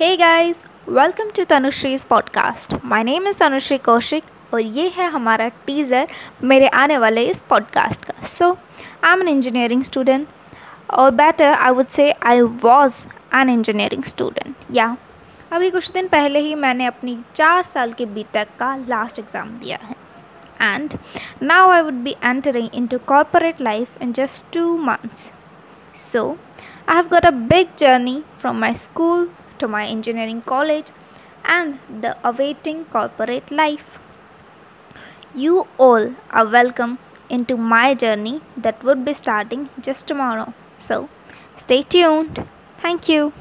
Hey welcome to Tanushree इस podcast my name is Tanushree Kaushik और ये है हमारा टीज़र मेरे आने वाले इस पॉडकास्ट का। So I am an engineering student और better I would say I was an engineering student या अभी कुछ दिन पहले ही मैंने अपनी चार साल के बी टेक का लास्ट एग्ज़ाम दिया है। And now I would be entering into corporate life in just two months so I have got a big journey from my school to my engineering college and the awaiting corporate life. You all are welcome into my journey that would be starting just tomorrow. So, stay tuned. Thank you.